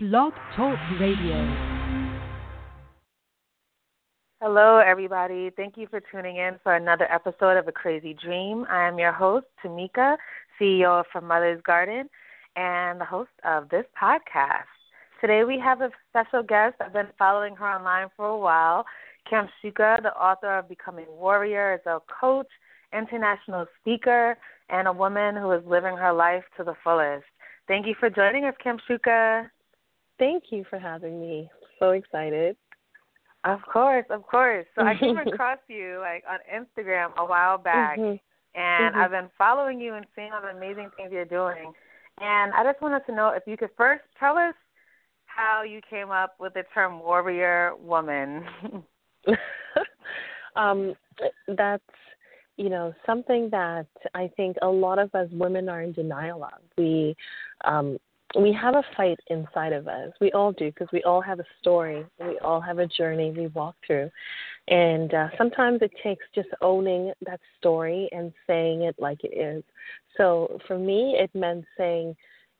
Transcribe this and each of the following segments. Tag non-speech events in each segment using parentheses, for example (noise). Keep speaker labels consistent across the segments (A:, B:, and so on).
A: Blog Talk Radio.
B: Hello, everybody. Thank you for tuning in for another episode of A Crazy Dream. I am your host, Tamika, CEO of From Mother's Garden, and the host of this podcast. Today we have a special guest. I've been following her online for a while. Kamshuka, the author of Becoming Warrior, is a coach, international speaker, and a woman who is living her life to the fullest. Thank you for joining us, Kamshuka.
C: Thank you for having me. So excited.
B: Of course, of course. So I came (laughs) across you like on Instagram a while back,
C: Mhm.
B: and
C: Mhm.
B: I've been following you and seeing all the amazing things you're doing. And I just wanted to know if you could first tell us how you came up with the term warrior woman. (laughs)
C: um, that's you know something that I think a lot of us women are in denial of. We um, we have a fight inside of us. We all do because we all have a story. We all have a journey we walk through, and uh, sometimes it takes just owning that story and saying it like it is. So for me, it meant saying,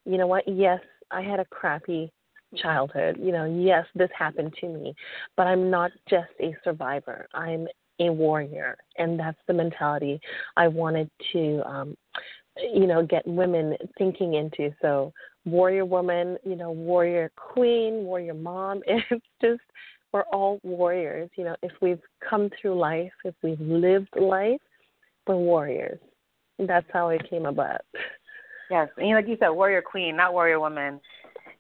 C: you know what? Yes, I had a crappy childhood. You know, yes, this happened to me, but I'm not just a survivor. I'm a warrior, and that's the mentality I wanted to, um, you know, get women thinking into. So, warrior woman, you know, warrior queen, warrior mom. (laughs) It's just we're all warriors. You know, if we've come through life, if we've lived life, we're warriors. That's how it came about.
B: yes, and like you said, warrior queen, not warrior woman.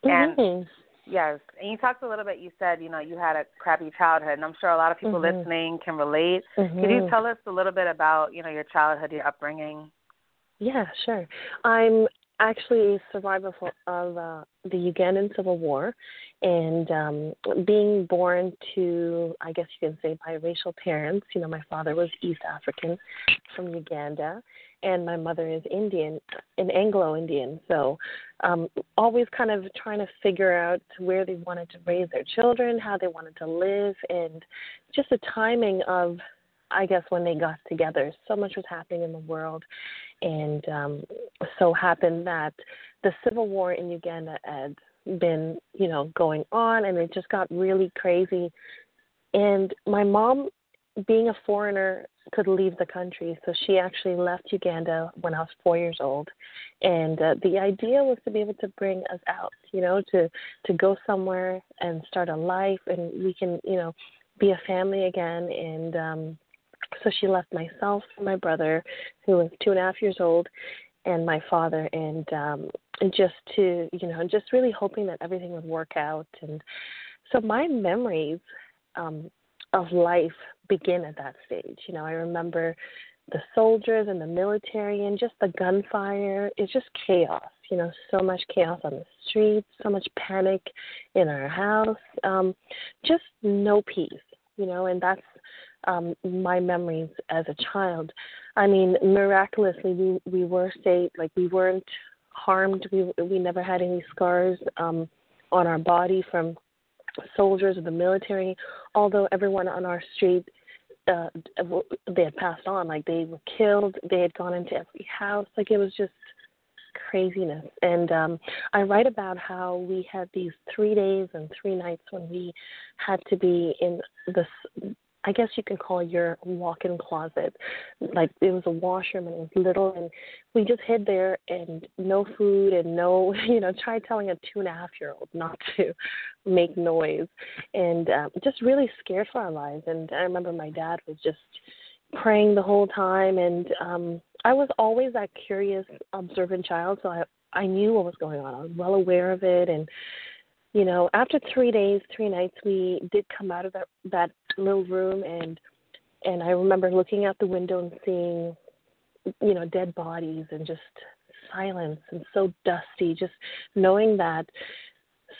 B: And
C: Mhm.
B: Yes, and you talked a little bit. You said you know you had a crappy childhood, and I'm sure a lot of people
C: Mhm.
B: listening can relate. Could you
C: Mhm.
B: tell us a little bit about you know your childhood, your upbringing?
C: Yeah, sure. I'm actually a survivor of uh, the Ugandan Civil War, and um, being born to, I guess you can say, biracial parents. You know, my father was East African from Uganda, and my mother is Indian, an Anglo-Indian. So, um, always kind of trying to figure out where they wanted to raise their children, how they wanted to live, and just the timing of I guess when they got together, so much was happening in the world, and um, so happened that the civil war in Uganda had been, you know, going on, and it just got really crazy. And my mom, being a foreigner, could leave the country, so she actually left Uganda when I was four years old. And uh, the idea was to be able to bring us out, you know, to to go somewhere and start a life, and we can, you know, be a family again. And um, so she left myself my brother, who was two and a half years old, and my father, and um, and just to you know, just really hoping that everything would work out. And so my memories um, of life begin at that stage. You know, I remember the soldiers and the military and just the gunfire. It's just chaos. You know, so much chaos on the streets, so much panic in our house, um, just no peace. You know, and that's um, my memories as a child. I mean, miraculously, we we were safe. Like we weren't harmed. We we never had any scars um, on our body from soldiers or the military. Although everyone on our street, uh, they had passed on. Like they were killed. They had gone into every house. Like it was just craziness. And um, I write about how we had these three days and three nights when we had to be in this. I guess you can call your walk-in closet. Like it was a washroom and it was little, and we just hid there and no food and no, (laughs) you know, try telling a two and a half year old not to make noise, and um, just really scared for our lives. And I remember my dad was just praying the whole time, and um, I was always that curious, observant child, so I I knew what was going on. I was well aware of it, and you know, after three days, three nights, we did come out of that that little room, and and I remember looking out the window and seeing, you know, dead bodies and just silence and so dusty. Just knowing that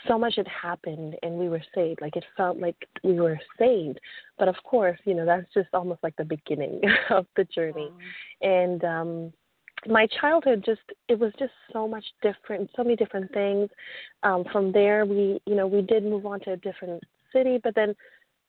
C: so much had happened and we were saved. Like it felt like we were saved. But of course, you know, that's just almost like the beginning (laughs) of the journey. And um my childhood just it was just so much different so many different things. Um from there we you know we did move on to a different city but then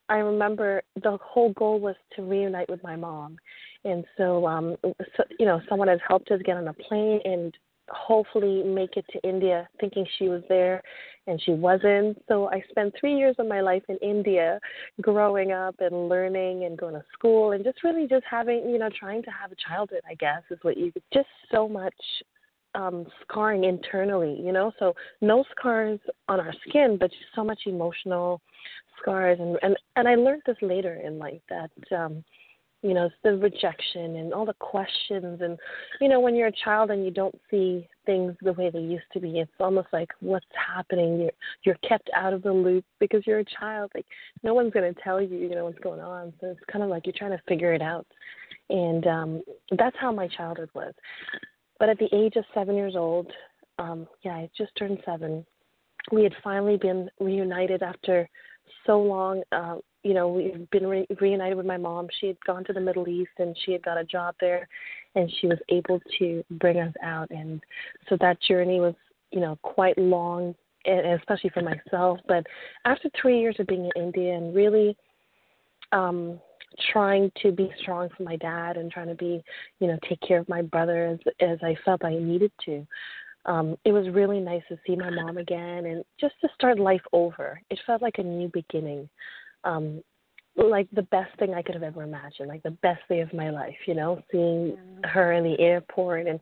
C: i remember the whole goal was to reunite with my mom. And so um so, you know someone had helped us get on a plane and hopefully make it to India thinking she was there and she wasn't. So I spent three years of my life in India growing up and learning and going to school and just really just having, you know, trying to have a childhood, I guess, is what you just so much um scarring internally, you know. So no scars on our skin, but just so much emotional scars and and and I learned this later in life that um you know, the rejection and all the questions and you know, when you're a child and you don't see things the way they used to be, it's almost like what's happening. You're you're kept out of the loop because you're a child. Like no one's gonna tell you, you know, what's going on. So it's kinda like you're trying to figure it out. And um that's how my childhood was. But at the age of seven years old, um, yeah, I just turned seven, we had finally been reunited after so long. Uh, you know, we've been re- reunited with my mom. She had gone to the Middle East and she had got a job there, and she was able to bring us out. And so that journey was, you know, quite long, and especially for myself. But after three years of being in India and really um, trying to be strong for my dad and trying to be, you know, take care of my brother as as I felt I needed to um, it was really nice to see my mom again and just to start life over. It felt like a new beginning. Um, like the best thing I could have ever imagined, like the best day of my life, you know, seeing her in the airport and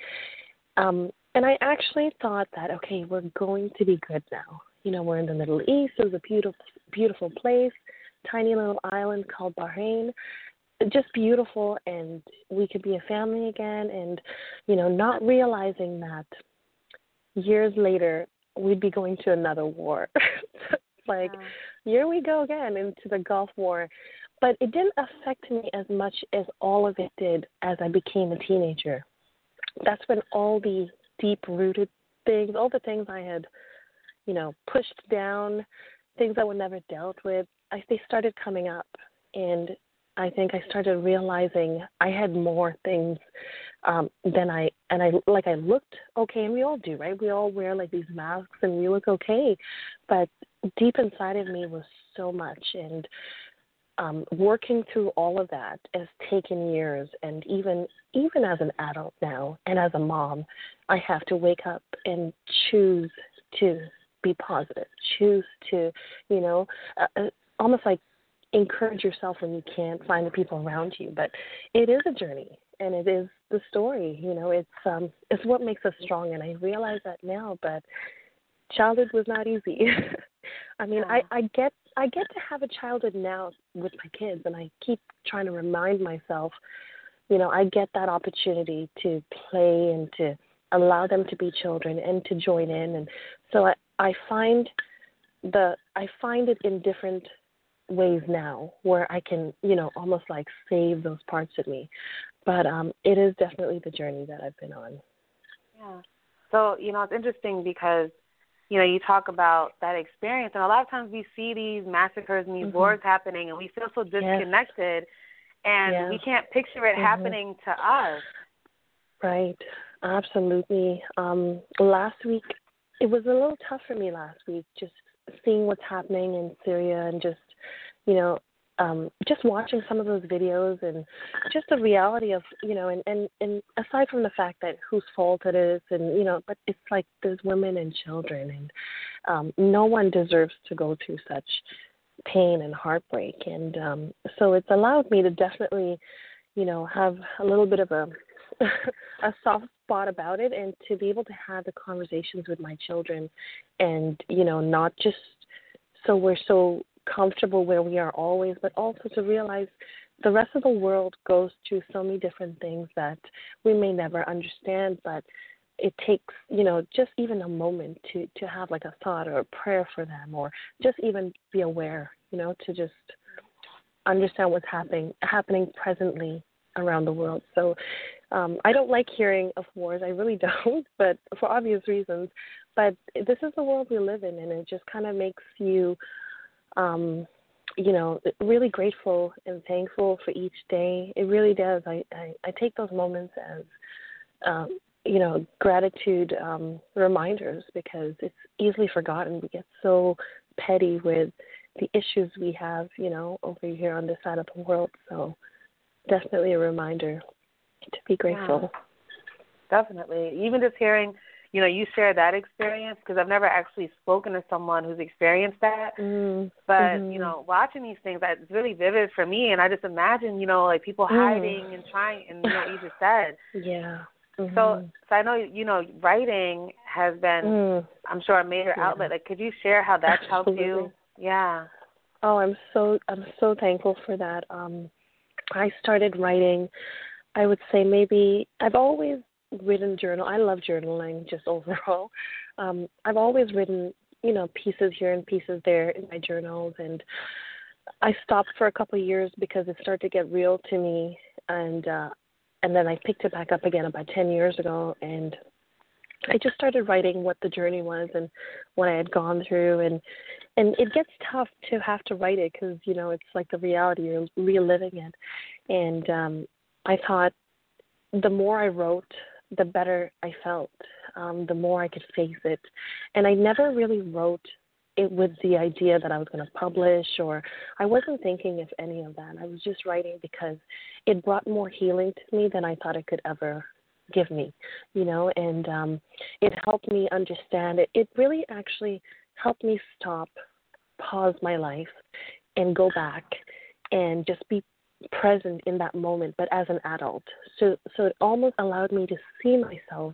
C: um and I actually thought that okay, we're going to be good now. You know, we're in the Middle East. It was a beautiful beautiful place, tiny little island called Bahrain. Just beautiful and we could be a family again and you know, not realizing that years later we'd be going to another war. (laughs) like yeah. here we go again into the Gulf War. But it didn't affect me as much as all of it did as I became a teenager. That's when all the deep rooted things, all the things I had, you know, pushed down, things I would never dealt with, I, they started coming up. And I think I started realizing I had more things um than I and I like I looked okay and we all do, right? We all wear like these masks and we look okay. But deep inside of me was so much and um working through all of that has taken years and even even as an adult now and as a mom, I have to wake up and choose to be positive, choose to, you know, uh, uh almost like encourage yourself when you can't find the people around you. But it is a journey and it is the story, you know, it's um it's what makes us strong and I realize that now, but childhood was not easy. (laughs) I mean, yeah. I, I get I get to have a childhood now with my kids and I keep trying to remind myself, you know, I get that opportunity to play and to allow them to be children and to join in and so I I find the I find it in different ways now where I can, you know, almost like save those parts of me. But um it is definitely the journey that I've been on.
B: Yeah. So, you know, it's interesting because you know, you talk about that experience and a lot of times we see these massacres and these mm-hmm. wars happening and we feel so disconnected yes. and yeah. we can't picture it mm-hmm. happening to us.
C: Right. Absolutely. Um last week it was a little tough for me last week just seeing what's happening in Syria and just you know, um, just watching some of those videos and just the reality of, you know, and, and, and aside from the fact that whose fault it is and, you know, but it's like there's women and children and um, no one deserves to go through such pain and heartbreak. And um, so it's allowed me to definitely, you know, have a little bit of a, (laughs) a soft spot about it and to be able to have the conversations with my children and, you know, not just so we're so comfortable where we are always, but also to realize the rest of the world goes through so many different things that we may never understand, but it takes you know just even a moment to to have like a thought or a prayer for them or just even be aware you know to just understand what's happening happening presently around the world. So um i don't like hearing of wars. I really (laughs) don't but for obvious reasons. But this is the world we live in and it just kind of makes you um, you know, really grateful and thankful for each day. It really does. I, I, I take those moments as, um, you know, gratitude um, reminders because it's easily forgotten. We get so petty with the issues we have, you know, over here on this side of the world. So definitely a reminder to be grateful.
B: Yeah, definitely. Even just hearing you know, you share that experience because I've never actually spoken to someone who's experienced that.
C: Mm-hmm.
B: But
C: mm-hmm.
B: you know, watching these things, that's really vivid for me, and I just imagine, you know, like people
C: mm.
B: hiding and trying, and you know, what you just said.
C: Yeah. Mm-hmm.
B: So, so I know you know writing has been,
C: mm.
B: I'm sure, a major
C: yeah.
B: outlet. Like, could you share how that's helped
C: Absolutely.
B: you? Yeah.
C: Oh, I'm so I'm so thankful for that. Um, I started writing. I would say maybe I've always written journal. I love journaling just (laughs) overall. Um, I've always written, you know, pieces here and pieces there in my journals, and I stopped for a couple of years because it started to get real to me, and uh, and then I picked it back up again about ten years ago, and I just started writing what the journey was and what I had gone through, and and it gets tough to have to write it because you know it's like the reality you're reliving it, and um, I thought the more I wrote, the better I felt, um, the more I could face it, and I never really wrote it with the idea that I was going to publish or I wasn't thinking of any of that. I was just writing because it brought more healing to me than I thought it could ever give me, you know, and um it helped me understand it. It really actually helped me stop, pause my life and go back and just be present in that moment but as an adult. So so it almost allowed me to see myself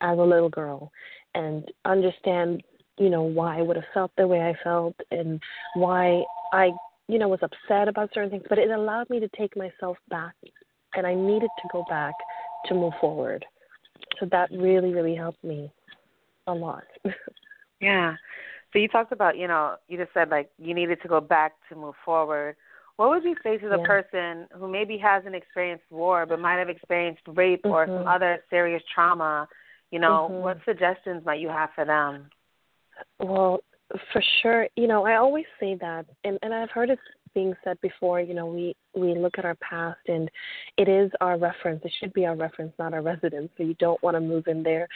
C: as a little girl and understand, you know, why I would have felt the way I felt and why I, you know, was upset about certain things, but it allowed me to take myself back and I needed to go back to move forward. So that really, really helped me a lot. (laughs)
B: yeah. So you talked about, you know, you just said like you needed to go back to move forward. What would you say to the
C: yeah.
B: person who maybe hasn't experienced war but might have experienced rape
C: mm-hmm.
B: or some other serious trauma? You know,
C: mm-hmm.
B: what suggestions might you have for them?
C: Well, for sure. You know, I always say that, and and I've heard it being said before. You know, we we look at our past, and it is our reference. It should be our reference, not our residence. So you don't want to move in there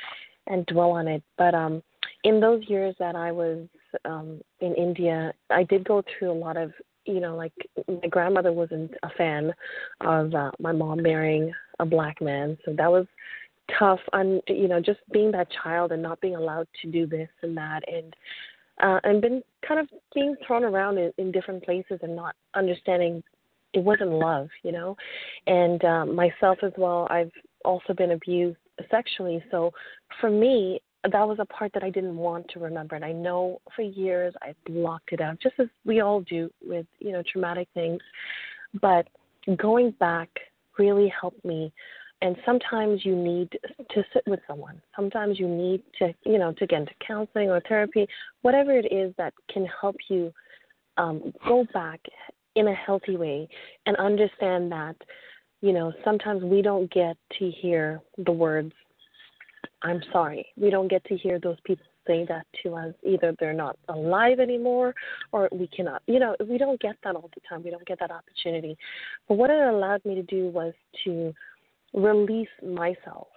C: and dwell on it. But um, in those years that I was um in India, I did go through a lot of. You know, like my grandmother wasn't a fan of uh, my mom marrying a black man, so that was tough on you know just being that child and not being allowed to do this and that and uh and been kind of being thrown around in, in different places and not understanding it wasn't love you know? And um myself as well i've also been abused sexually. So for me that was a part that i didn't want to remember and i know for years i blocked it out just as we all do with you know traumatic things. But going back really helped me and sometimes you need to sit with someone. Sometimes you need to you know to get into counseling or therapy whatever it is that can help you um, go back in a healthy way and understand that you know sometimes we don't get to hear the words i'm sorry. We don't get to hear those people say that to us either they're not alive anymore or we cannot you know we don't get that all the time. We don't get that opportunity. But what it allowed me to do was to release myself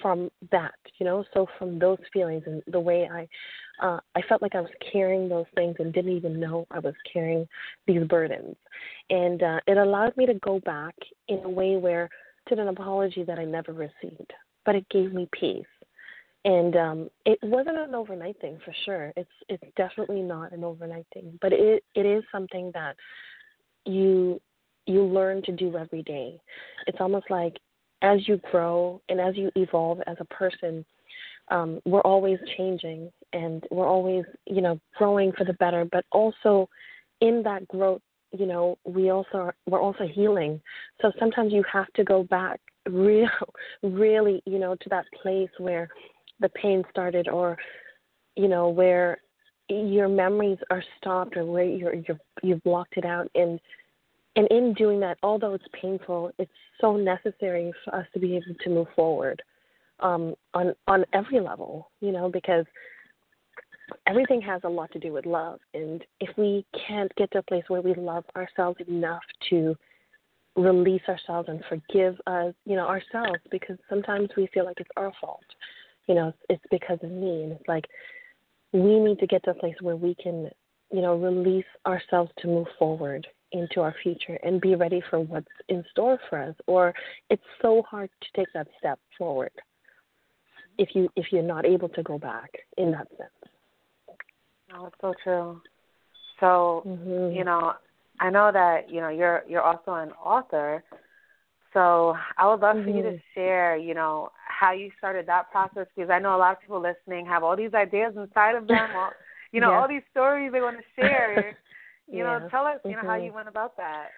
C: from that you know so from those feelings and the way i uh i felt like i was carrying those things and didn't even know i was carrying these burdens. And uh it allowed me to go back in a way where to an apology that i never received but it gave me peace and um it wasn't an overnight thing for sure it's it's definitely not an overnight thing but it it is something that you you learn to do every day. It's almost like as you grow and as you evolve as a person, um, we're always changing and we're always, you know, growing for the better. But also in that growth, you know, we also are, we're also healing. So sometimes you have to go back real, (laughs) really, you know, to that place where the pain started, or you know, where your memories are stopped, or where you're, you're you've blocked it out and and in doing that, although it's painful, it's so necessary for us to be able to move forward um, on on every level. You know, because everything has a lot to do with love, and if we can't get to a place where we love ourselves enough to release ourselves and forgive us, you know, ourselves, because sometimes we feel like it's our fault. You know, it's because of me, and it's like we need to get to a place where we can, you know, release ourselves to move forward into our future and be ready for what's in store for us or it's so hard to take that step forward if you if you're not able to go back in that sense.
B: Oh, it's so true. So
C: mm-hmm.
B: you know, I know that you know you're you're also an author. So I would love
C: mm-hmm.
B: for you to
C: Mm-hmm.
B: share, you know, how you started that process because I know a lot of people listening have all these ideas inside of them, all, (laughs) you know,
C: yeah.
B: all these stories they want to share. (laughs) you
C: yeah.
B: know, tell us, you know,
C: mm-hmm.
B: how you went about that.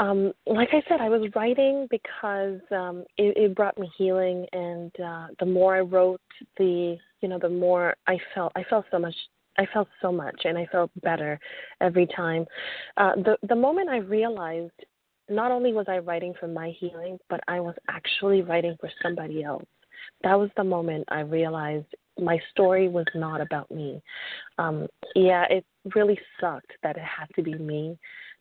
C: Um, like I said, I was writing because um, it, it brought me healing, and uh, the more I wrote, the you know, the more I felt. I felt so much. I felt so much, and I felt better every time. Uh, the the moment I realized, not only was I writing for my healing, but I was actually writing for somebody else. That was the moment I realized my story was not about me. Um, yeah, it really sucked that it had to be me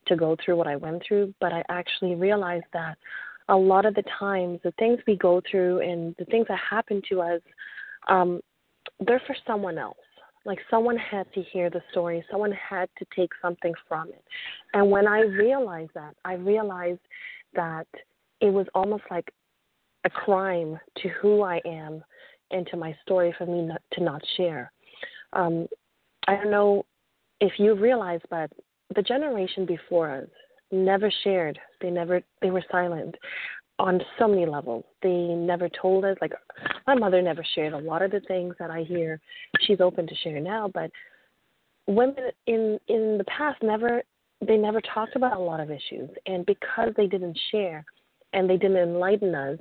C: to go through what I went through, but I actually realized that a lot of the times the things we go through and the things that happen to us, um, they're for someone else. Like someone had to hear the story, someone had to take something from it. And when I realized that, I realized that it was almost like a crime to who I am and to my story for me not, to not share. Um, I don't know if you realize, but the generation before us never shared. They never they were silent on so many levels. They never told us like my mother never shared a lot of the things that I hear she's open to share now, but women in in the past never they never talked about a lot of issues and because they didn't share and they didn't enlighten us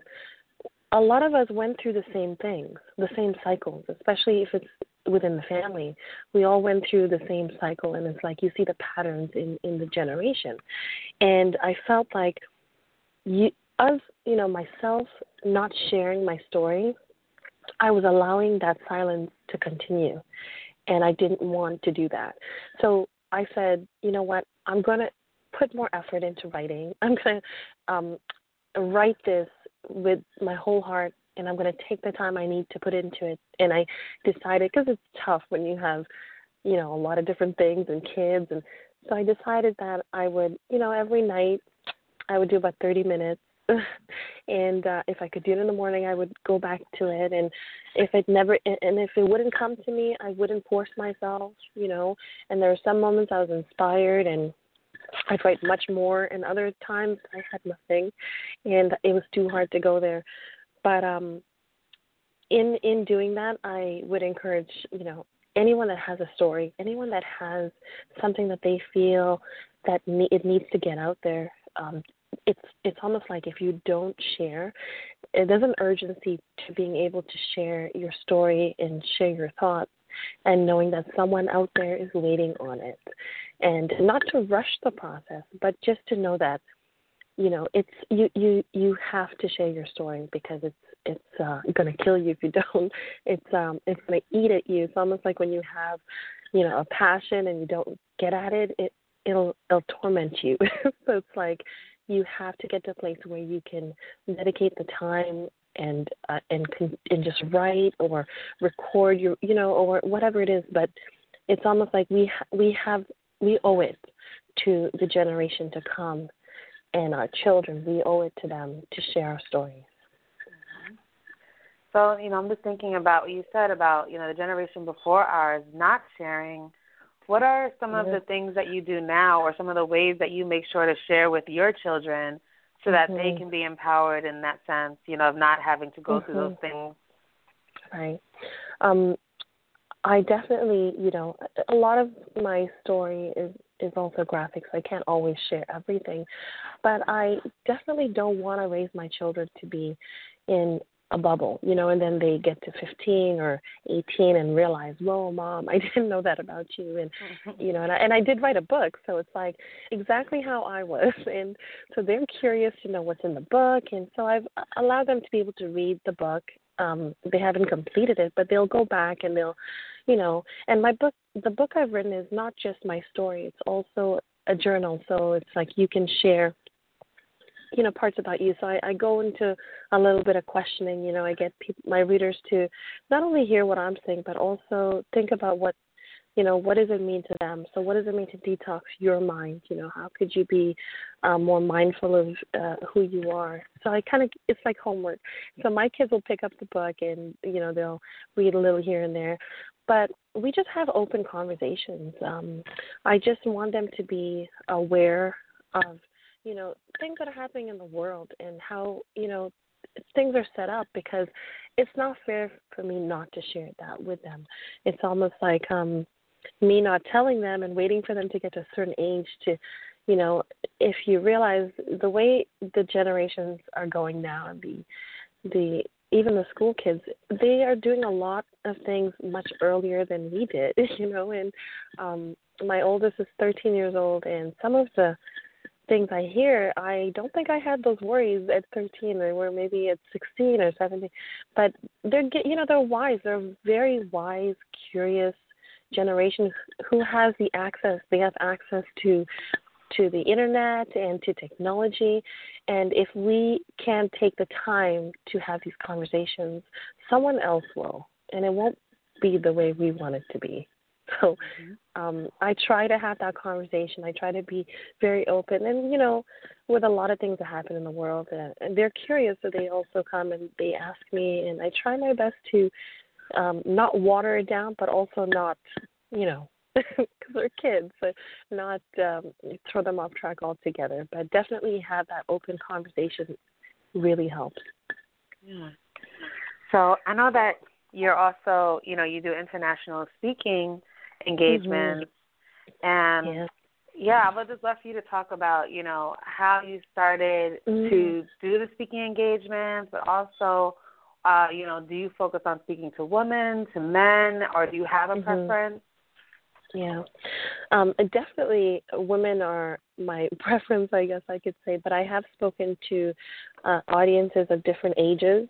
C: a lot of us went through the same things, the same cycles, especially if it's within the family. We all went through the same cycle, and it's like you see the patterns in in the generation. And I felt like you, us, you know, myself not sharing my story, I was allowing that silence to continue, and I didn't want to do that. So I said, you know what, I'm to put more effort into writing. I'm to um, write this with my whole heart and I'm going to take the time I need to put into it. And I decided because it's tough when you have, you know, a lot of different things and kids, and so I decided that I would, you know, every night I would do about 30 minutes. (laughs) and uh, if I could do it in the morning, I would go back to it. And if it never, and if it wouldn't come to me, I wouldn't force myself, you know. And there were some moments I was inspired and I'd write much more, and other times I had nothing, and it was too hard to go there. But um, in in doing that, I would encourage you know anyone that has a story, anyone that has something that they feel that ne- it needs to get out there. Um, it's it's almost like if you don't share, there's an urgency to being able to share your story and share your thoughts, and knowing that someone out there is waiting on it, and not to rush the process, but just to know that you know it's you you you have to share your story because it's it's uh going to kill you if you (laughs) don't. It's um it's going to eat at you. It's almost like when you have you know a passion and you don't get at it it it'll it'll torment you. (laughs) So it's like you have to get to a place where you can dedicate the time and uh, and and just write or record your you know or whatever it is. But it's almost like we ha- we have we owe it to the generation to come and our children, we owe it to them to share our stories.
B: Mm-hmm. So, you know, I'm just thinking about what you said about, you know, the generation before ours not sharing. What are some
C: mm-hmm.
B: of the things that you do now or some of the ways that you make sure to share with your children so that
C: mm-hmm.
B: they can be empowered in that sense, you know, of not having to go
C: mm-hmm.
B: through those things?
C: Right. Um, I definitely, you know, a lot of my story is is also graphics. I can't always share everything, but I definitely don't want to raise my children to be in a bubble, you know, and then they get to 15 or 18 and realize, whoa, mom, I (laughs) didn't know that about you, and (laughs) you know, and I, and I did write a book, so it's like exactly how I was, (laughs) and so they're curious to know what's in the book, and so I've allowed them to be able to read the book. Um, they haven't completed it, but they'll go back and they'll you know, and my book, the book I've written is not just my story; it's also a journal. So it's like you can share, you know, parts about you. So I, I go into a little bit of questioning. You know, I get people, my readers to not only hear what I'm saying, but also think about what you know, what does it mean to them? So, what does it mean to detox your mind? You know, how could you be um, more mindful of uh, who you are? So, I kind of, it's like homework. So, my kids will pick up the book and, you know, they'll read a little here and there. But we just have open conversations. Um, I just want them to be aware of, you know, things that are happening in the world and how, you know, things are set up because it's not fair for me not to share that with them. It's almost like um me not telling them and waiting for them to get to a certain age to you know if you realize the way the generations are going now and the the even the school kids they are doing a lot of things much earlier than we did (laughs) you know and um my oldest is 13 years old and some of the things I hear, I don't think I had those worries at 13 or were maybe at 16 or 17. But they're you know they're wise. They're very wise, curious generation who has the access. They have access to to the internet and to technology. And if we can take the time to have these conversations, someone else will, and it won't be the way we want it to be. So mm-hmm. um, I try to have that conversation. I try to be very open. And, you know, with a lot of things that happen in the world, uh, and they're curious, so they also come and they ask me. And I try my best to um, not water it down, but also not, you know, (laughs) because they're kids, so not um, throw them off track altogether. But definitely have that open conversation really helps.
B: Yeah. So I know that you're also, you know, you do international speaking engagements. Mm-hmm. And yes. yeah, I would just love for you to talk about, you know, how you started mm-hmm. to do the speaking engagements, but also, uh, you know, do you focus on speaking to women, to men, or do you have a mm-hmm. preference?
C: Yeah, um, definitely women are my (laughs) preference, I guess I could say. But I have spoken to uh, audiences of different ages,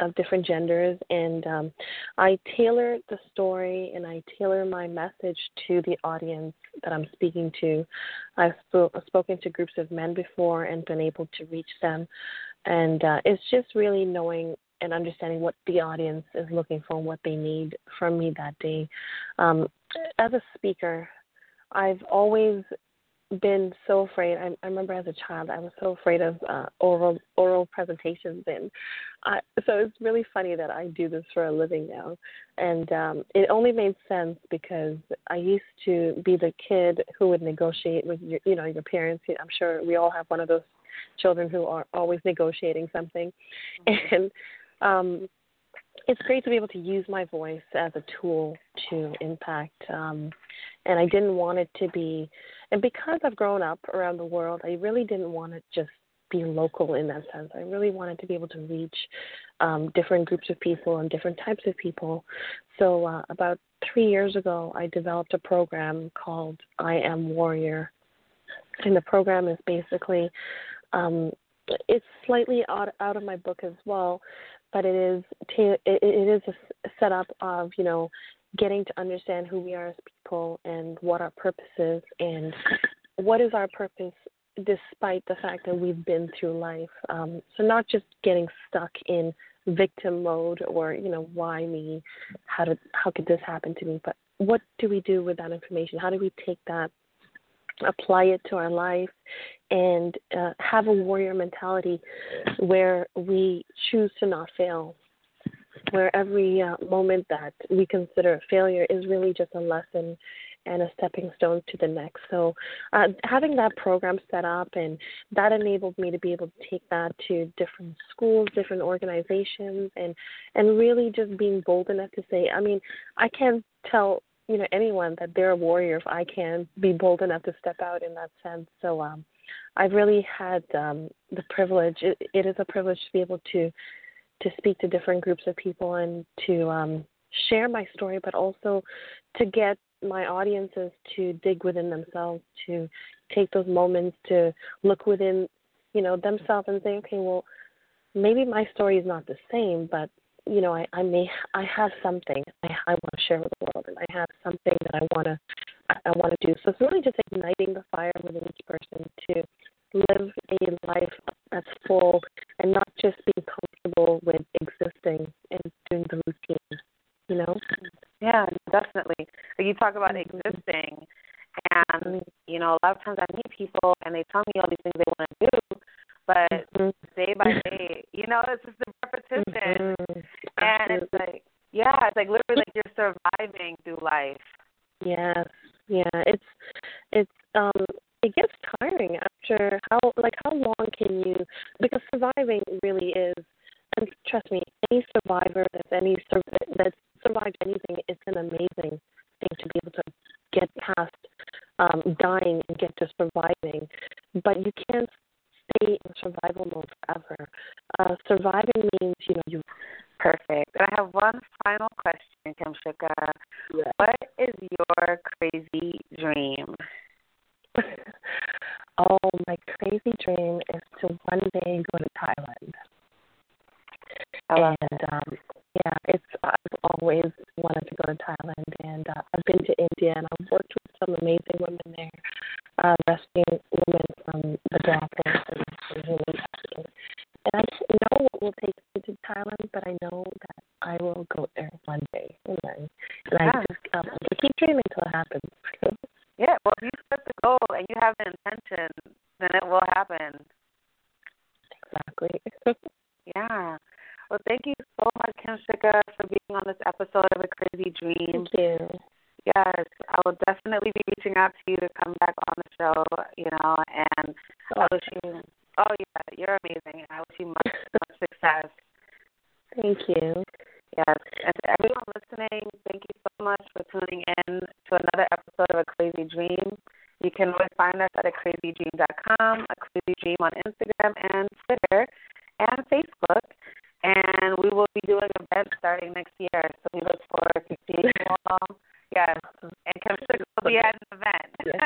C: of different genders, and um, I tailor the story and I tailor my message to the audience that I'm speaking to. I've sp- spoken to groups of men before and been able to reach them, and uh, it's just really knowing and understanding what the audience is looking for and what they need from me that day. Um, as a speaker, I've always been so afraid. I, I remember as a child, I was so afraid of uh, oral oral presentations, and I, so it's really funny that I do this for a living now. And um, it only made sense because I used to be the kid who would negotiate with your, you know, your parents. I'm sure we all have one of those children who are always negotiating something, mm-hmm. and um, it's great to be able to use my voice as a tool to impact. Um, and I didn't want it to be, and because I've grown up around the world, I really didn't want it just be local in that sense. I really wanted to be able to reach um, different groups of people and different types of people. So uh, about three years ago, I developed a program called I Am Warrior, and the program is basically um, it's slightly out, out of my book as well, but it is ta- it, it is a setup of you know getting to understand who we are as people and what our purpose is and what is our purpose despite the fact that we've been through life. Um, so not just getting stuck in victim mode or you know why me, how did how could this happen to me, but what do we do with that information? How do we take that apply it to our life and uh, have a warrior mentality where we choose to not fail where every uh, moment that we consider a failure is really just a lesson and a stepping stone to the next. So, uh, having that program set up and that enabled me to be able to take that to different schools, different organizations, and and really just being bold enough to say, I mean, I can't tell you know anyone that they're a warrior if I can be bold enough to step out in that sense. So um, I've really had um, the privilege. It, it is a privilege to be able to to speak to different groups of people and to um, share my story, but also to get my audiences to dig within themselves, to take those moments to look within, you know, themselves and say, okay, well, maybe my story is not the same, but you know, I, I may I have something I, I want to share with the world, and I have something that I want to I, I want to do. So it's really just igniting the fire within each person to live a life that's full and not just being comfortable with existing and doing the routine. You know?
B: Yeah, definitely. You talk about mm-hmm. persisting. And mm-hmm. you know, a lot of times I meet people and they tell me all these things they want to do, but mm-hmm. day by day, you know, it's just the repetition, mm-hmm. And it's like, yeah, it's like literally like you're surviving through life.
C: Yes, yeah, it's it's um it gets tiring after how like how long can you because surviving really is and trust me any survivor that's any that's survived anything it's an amazing thing to be able to get past um dying and get to surviving but you can't stay in survival mode forever uh surviving means you know you
B: Perfect. I have one final question, Kamshuka.
C: Yes.
B: What is your crazy dream?
C: oh, my crazy dream is to one day go to Thailand. and um, yeah, it's I've always wanted to go to Thailand, and uh, I've been to India, and I've worked with some amazing women there, uh, rescuing women from the brothels and, and human trafficking. And I don't know what will take me to Thailand, but I know that I will go day. And, yeah. I just um, keep dreaming until it happens. (laughs)
B: yeah, well, if you set the goal and you have the intention, then it will happen.
C: Exactly. (laughs)
B: yeah. Well, thank you so much, Kim Shika, for being on this episode of A Crazy Dream.
C: Thank you.
B: Yes, I will definitely be reaching out to you to come back on the show, you know, and oh. I wish you Oh yeah, you're amazing. I wish you much much success.
C: Thank you.
B: Yes, and to everyone listening, thank you so much for tuning in to another episode of A Crazy Dream. You can always find us